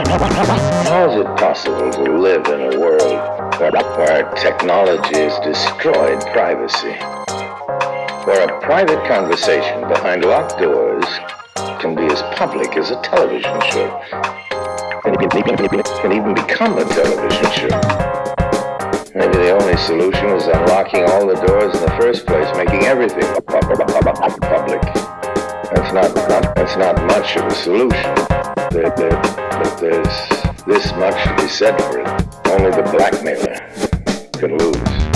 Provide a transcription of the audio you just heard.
How is it possible to live in a world where, technology has destroyed privacy? Where a private conversation behind locked doors can be as public as a television show. And can even become a television show. Maybe the only solution is unlocking all the doors in the first place, making everything public. That's not, not, that's not much of a solution. There, there, there's this much to be said for it. Only the blackmailer can lose.